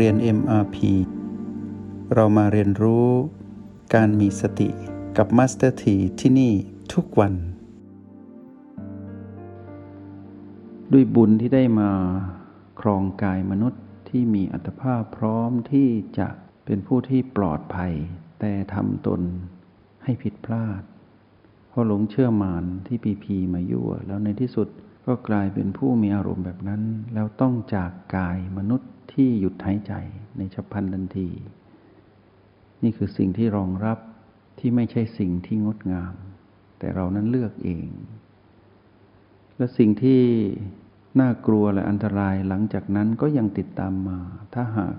เรียน MRP เรามาเรียนรู้การมีสติกับ Master T ที่ที่นี่ทุกวัน ด้วยบุญที่ได้มาครองกายมนุษย์ที่มีอัตภาพพร้อมที่จะเป็นผู้ที่ปลอดภัย แต่ทำตนให้ผิดพลาด เพราะหลงเชื่อมานที่ปีพีมายั่วแล้วในที่สุดก็กลายเป็นผู้มีอารมณ์แบบนั้น แล้วต้องจากกายมนุษย์ ที่หยุดหายใจในฉับพลันทันที นี่คือสิ่งที่รองรับที่ไม่ใช่สิ่งที่งดงาม แต่เรานั้นเลือกเอง และสิ่งที่น่ากลัวและอันตรายหลังจากนั้นก็ยังติดตามมา ถ้าหาก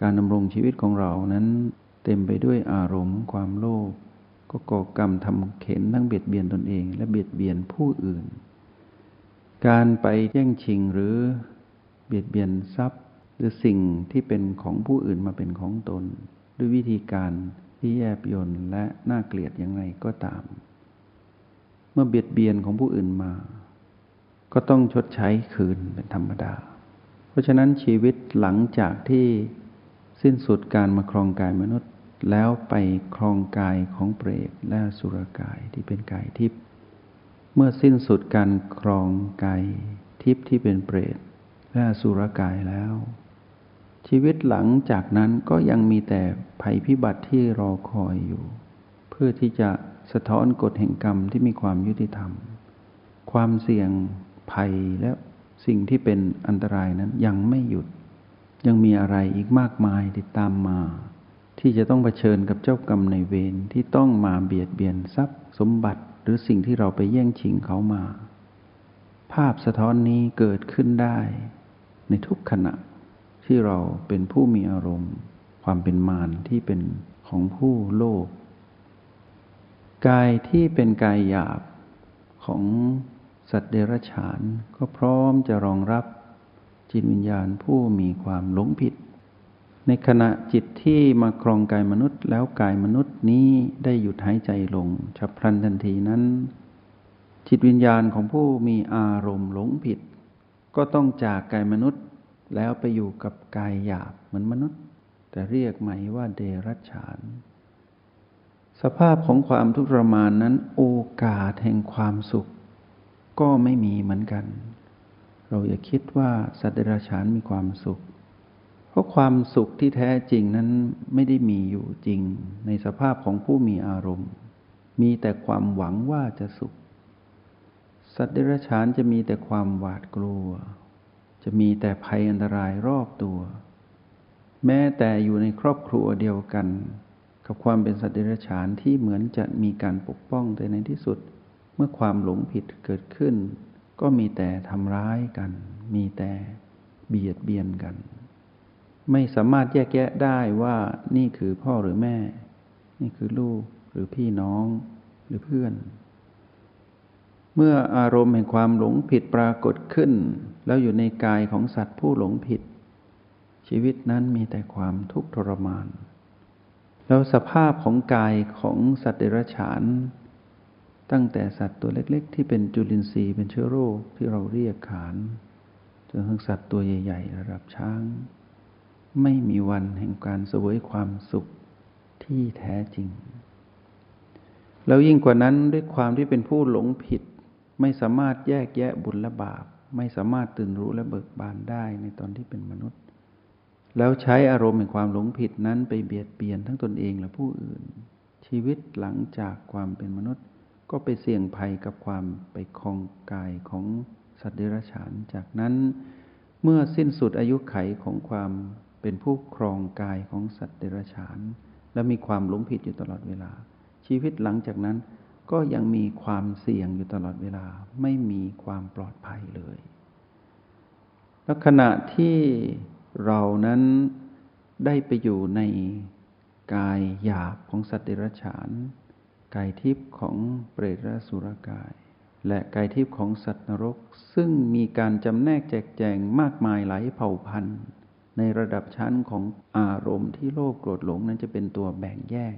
การดำรงชีวิตของเรานั้น เต็มไปด้วยอารมณ์ ความโลภก็ก่อกรรมทำเข็นทั้งเบียดเบียนตนเอง และเบียดเบียนผู้อื่น การไปแย่งชิงหรือเบียดเบียนทรัพย์ หรือสิ่งที่เป็นของผู้อื่นมาเป็นของตน ด้วยวิธีการที่แยบยนและน่าเกลียดอย่างไรก็ตาม เมื่อเบียดเบียนของผู้อื่นมา ก็ต้องชดใช้คืนเป็นธรรมดา เพราะฉะนั้นชีวิตหลังจากที่สิ้นสุดการมาครองกายมนุษย์ แล้วไปครองกายของเปรตและสุรกายที่เป็นกายทิพย์เมื่อสิ้นสุดการครองกายทิพย์ที่เป็นเปรตและสุรกายแล้ว ชีวิตหลังจากนั้นก็ยังมีแต่ภัยพิบัติที่รอคอยอยู่ เพื่อที่จะสะท้อนกฎแห่งกรรมที่มีความยุติธรรม ความเสี่ยงภัยและสิ่งที่เป็นอันตรายนั้นยังไม่หยุด ยังมีอะไรอีกมากมายติดตามมา ที่จะต้องเผชิญกับเจ้ากรรมในเวรที่ต้องมาเบียดเบียนทรัพย์ สมบัติหรือสิ่งที่เราไปแย่งชิงเขามา ภาพสะท้อนนี้เกิดขึ้นได้ ในทุกขณะ ที่เราเป็นผู้มีอารมณ์ ความเป็นมารที่เป็นของผู้โลภกายที่เป็นกายหยาบของสัตว์เดรัจฉานก็พร้อมจะรองรับจิตวิญญาณผู้มีความหลงผิด ในขณะจิตที่มาครองกายมนุษย์แล้วกายมนุษย์นี้ได้หยุดหายใจลงฉับพลันทันทีนั้น จิตวิญญาณของผู้มีอารมณ์หลงผิด ก็ต้องจากกายมนุษย์ แล้วไปอยู่กับกายหยาบเหมือนมนุษย์ แต่เรียกใหม่ว่าเดรัจฉาน สภาพของความทุกข์ทรมานนั้นโอกาสแห่งความสุข ก็ไม่มีเหมือนกัน เราอย่าคิดว่าสัตว์เดรัจฉานมีความสุข เพราะความสุขที่แท้จริงนั้นไม่ได้มีอยู่จริง ในสภาพของผู้มีอารมณ์ มีแต่ความหวังว่าจะสุข สัตว์เดรัจฉานจะมีแต่ความหวาดกลัว จะมีแต่ภัยอันตรายรอบตัว แม้แต่อยู่ในครอบครัวเดียวกัน กับความเป็นสัตว์เดรัจฉานที่เหมือนจะมีการปกป้องแต่ในที่สุด เมื่อความหลงผิดเกิดขึ้น ก็มีแต่ทำร้ายกัน มีแต่เบียดเบียนกัน ไม่สามารถแยกแยะได้ว่านี่คือพ่อหรือแม่ นี่คือลูกหรือพี่น้องหรือเพื่อน เมื่ออารมณ์แห่งความหลงผิดปรากฏขึ้น แล้วอยู่ในกายของสัตว์ผู้หลงผิด ชีวิตนั้นมีแต่ความทุกข์ทรมาน แล้วสภาพของกายของสัตว์เดรัจฉาน ตั้งแต่สัตว์ตัวเล็กๆ ที่เป็นจุลินทรีย์เป็นเชื้อโรคที่เราเรียกขานจนถึงสัตว์ตัวใหญ่ๆระดับช้าง ไม่มีวันแห่งการสวยความสุขที่แท้จริง แล้วยิ่งกว่านั้นด้วยความที่เป็นผู้หลงผิด ไม่สามารถแยกแยะบุญและบาป ไม่สามารถตื่นรู้และเบิกบานได้ในตอนที่เป็นมนุษย์ แล้วใช้อารมณ์แห่งความหลงผิดนั้นไปเบียดเบียนทั้งตนเองและผู้อื่น ชีวิตหลังจากความเป็นมนุษย์ ก็ไปเสี่ยงภัยกับความไปคลองกายของสัตว์เดรัจฉาน จากนั้น เมื่อสิ้นสุดอายุไขของความเป็นผู้ครองกายของสัตว์เดรัจฉาน และมีความหลงผิดอยู่ตลอดเวลา ชีวิตหลังจากนั้น ก็ยังมีความเสี่ยงอยู่ตลอดเวลาไม่มีความปลอดภัยเลย แล้วขณะที่เรานั้นได้ไปอยู่ในกายหยาบของสัตว์เดรัจฉาน กายทิพย์ของเปรตและสุรกาย และกายทิพย์ของสัตว์นรก ซึ่งมีการจำแนกแจกแจงมากมายหลายเผ่าพันธุ์ ในระดับชั้นของอารมณ์ที่โลภโกรธหลงนั้นจะเป็นตัวแบ่งแยก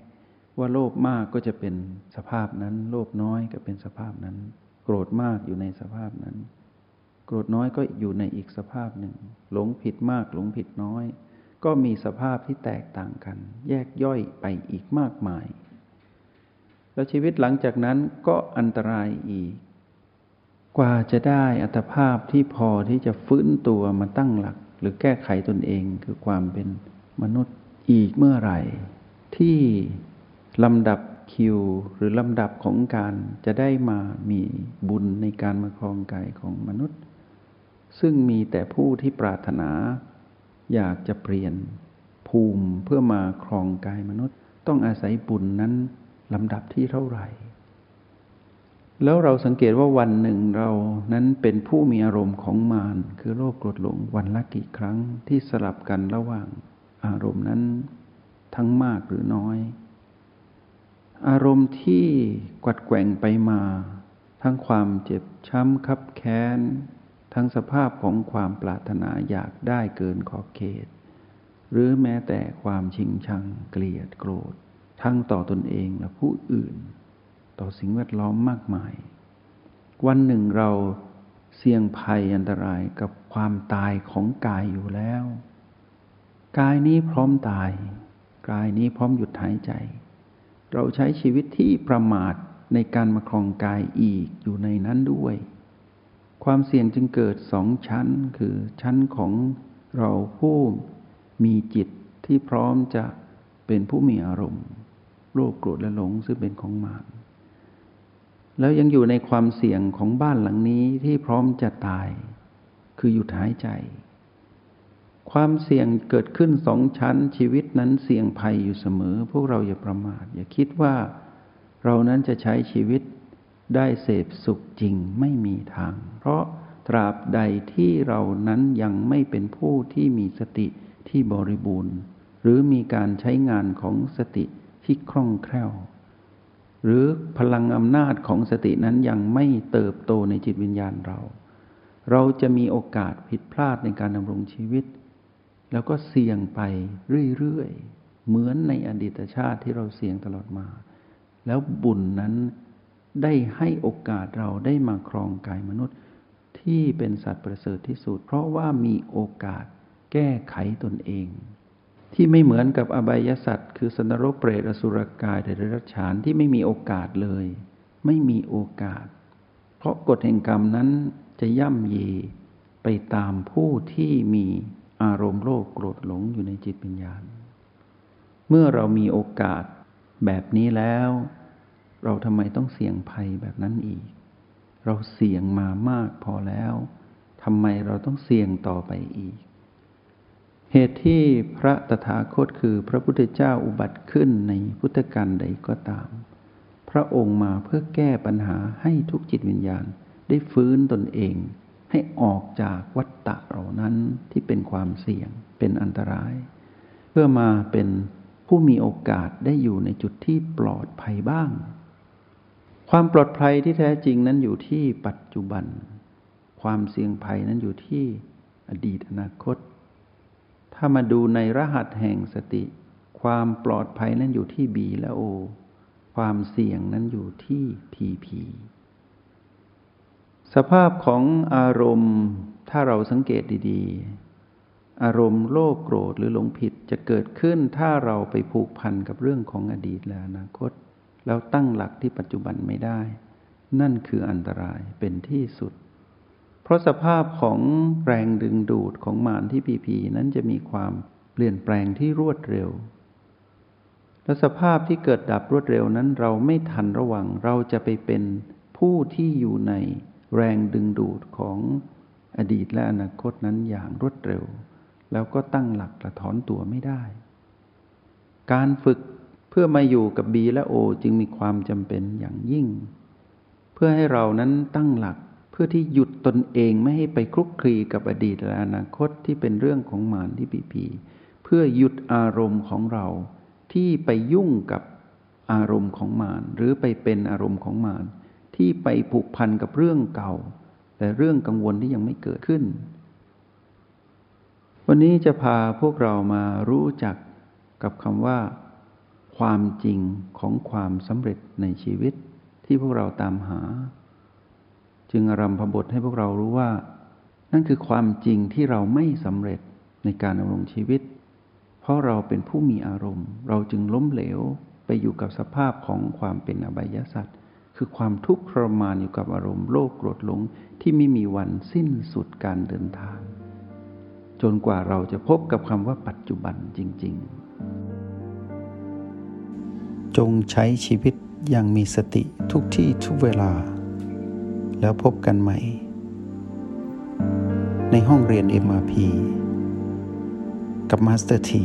ว่าโลภมากก็จะเป็นสภาพนั้น โลภน้อยก็เป็นสภาพนั้น โกรธมากอยู่ในสภาพนั้น โกรธน้อยก็อยู่ในอีกสภาพหนึ่ง หลงผิดมากหลงผิดน้อย ก็มีสภาพที่แตกต่างกัน แยกย่อยไปอีกมากมาย แล้วชีวิตหลังจากนั้นก็อันตรายอีก กว่าจะได้อัตภาพที่พอที่จะฟื้นตัวมาตั้งหลัก หรือแก้ไขตนเองคือความเป็นมนุษย์อีกเมื่อไหร่ ที่ ลำดับคิวหรือลำดับของการจะได้มามีบุญในการมาครองกายของมนุษย์ ซึ่งมีแต่ผู้ที่ปรารถนา อยากจะเปลี่ยนภูมิเพื่อมาครองกายมนุษย์ ต้องอาศัยบุญนั้นลำดับที่เท่าไหร่ แล้วเราสังเกตว่าวันหนึ่งเรานั้นเป็นผู้มีอารมณ์ของมารคือโลภโกรธหลงวันละกี่ครั้งที่สลับกันระหว่างอารมณ์นั้นทั้งมากหรือน้อย อารมณ์ที่กวัดแกว่งไปมา ทั้งความเจ็บช้ำคับแค้น ทั้งสภาพของความปรารถนาอยากได้เกินขอบเขต หรือแม้แต่ความชิงชังเกลียดโกรธ ทั้งต่อตนเองและผู้อื่น ต่อสิ่งแวดล้อมมากมาย วันหนึ่งเราเสี่ยงภัยอันตรายกับความตายของกายอยู่แล้ว กายนี้พร้อมตาย กายนี้พร้อมหยุดหายใจ เราใช้ชีวิตที่ประมาทในการมาครองกายอีกอยู่ในนั้นด้วย ความเสี่ยงจึงเกิดสองชั้น คือชั้นของเราผู้มีจิตที่พร้อมจะเป็นผู้มีอารมณ์โรคโกรธและหลงซึ่งเป็นของมารแล้วยังอยู่ในความเสี่ยงของบ้านหลังนี้ที่พร้อมจะตาย คือหยุดหายใจ ความเสี่ยงเกิดขึ้นสองชั้นชีวิตนั้นเสี่ยงภัยอยู่เสมอ พวกเราอย่าประมาท อย่าคิดว่าเรานั้นจะใช้ชีวิตได้เสพสุขจริงไม่มีทาง เพราะตราบใดที่เรานั้นยังไม่เป็นผู้ที่มีสติที่บริบูรณ์ หรือมีการใช้งานของสติที่คล่องแคล่ว หรือพลังอำนาจของสตินั้นยังไม่เติบโตในจิตวิญญาณเรา เราจะมีโอกาสผิดพลาดในการดำรงชีวิต แล้วก็เสี่ยงไปเรื่อยๆ เหมือนในอดีตชาติที่เราเสี่ยงตลอดมา แล้วบุญนั้นได้ให้โอกาสเราได้มาครองกายมนุษย์ ที่เป็นสัตว์ประเสริฐที่สุด เพราะว่ามีโอกาสแก้ไขตนเอง ที่ไม่เหมือนกับอบายสัตว์ คือสนนรกเปรตอสุรกายเดรัจฉานที่ไม่มีโอกาสเลย ไม่มีโอกาส เพราะกฎแห่งกรรมนั้นจะย่ำเยไปตามผู้ที่มี อารมณ์โลภโกรธหลงอยู่ในจิตวิญญาณ เมื่อเรามีโอกาสแบบนี้แล้ว เราทำไมต้องเสี่ยงภัยแบบนั้นอีก เราเสี่ยงมามากพอแล้วทำไมเราต้องเสี่ยงต่อไปอีก เหตุที่พระตถาคตคือพระพุทธเจ้าอุบัติขึ้นในพุทธกาลใดก็ตาม พระองค์มาเพื่อแก้ปัญหาให้ทุกจิตวิญญาณได้ฟื้นตนเอง ให้ออกจากวัฏฏะเหล่านั้นที่เป็นความเสี่ยงเป็นอันตราย เพื่อมาเป็นผู้มีโอกาสได้อยู่ในจุดที่ปลอดภัยบ้าง ความปลอดภัยที่แท้จริงนั้นอยู่ที่ปัจจุบัน ความเสี่ยงภัยนั้นอยู่ที่อดีตอนาคต ถ้ามาดูในรหัสแห่งสติ ความปลอดภัยนั้นอยู่ที่บีและโอ ความเสี่ยงนั้นอยู่ที่พีพี สภาพของอารมณ์ถ้าเราสังเกตดีๆ อารมณ์โลภโกรธหรือหลงผิดจะเกิดขึ้นถ้าเราไปผูกพันกับเรื่องของอดีตและอนาคต แล้วตั้งหลักที่ปัจจุบันไม่ได้ นั่นคืออันตรายเป็นที่สุด เพราะสภาพของแรงดึงดูดของมารที่พีพีนั้นจะมีความเปลี่ยนแปลงที่รวดเร็ว และสภาพที่เกิดดับรวดเร็วนั้นเราไม่ทันระวังเราจะไปเป็นผู้ที่อยู่ใน แรงดึงดูดของอดีตและอนาคตนั้นอย่างรวดเร็ว แล้วก็ตั้งหลักกระถอนตัวไม่ได้ การฝึกเพื่อมาอยู่กับบีและโอจึงมีความจำเป็นอย่างยิ่ง เพื่อให้เรานั้นตั้งหลักเพื่อที่หยุดตนเองไม่ให้ไปคลุกคลีกับอดีตและอนาคตที่เป็นเรื่องของมารที่ปีปีเพื่อหยุดอารมณ์ของเราที่ไปยุ่งกับอารมณ์ของมารหรือไปเป็นอารมณ์ของมาร ที่ไปผูกพันกับเรื่องเก่า แต่เรื่องกังวลที่ยังไม่เกิดขึ้น วันนี้จะพาพวกเรามารู้จักกับคำว่า ความจริงของความสำเร็จในชีวิตที่พวกเราตามหา จึงอารมพบทให้พวกเรารู้ว่า นั่นคือความจริงที่เราไม่สำเร็จในการดำรงชีวิต เพราะเราเป็นผู้มีอารมณ์ เราจึงล้มเหลวไปอยู่กับสภาพของความเป็นอบายสัตว์ คือความทุกข์ทรมานอยู่กับอารมณ์โลภโกรธหลงที่ไม่มีวันสิ้นสุดการเดินทาง จนกว่าเราจะพบกับคำว่าปัจจุบันจริง ๆ จงใช้ชีวิตอย่างมีสติทุกที่ทุกเวลา แล้วพบกันใหม่ ในห้องเรียน MRP กับมาสเตอร์ที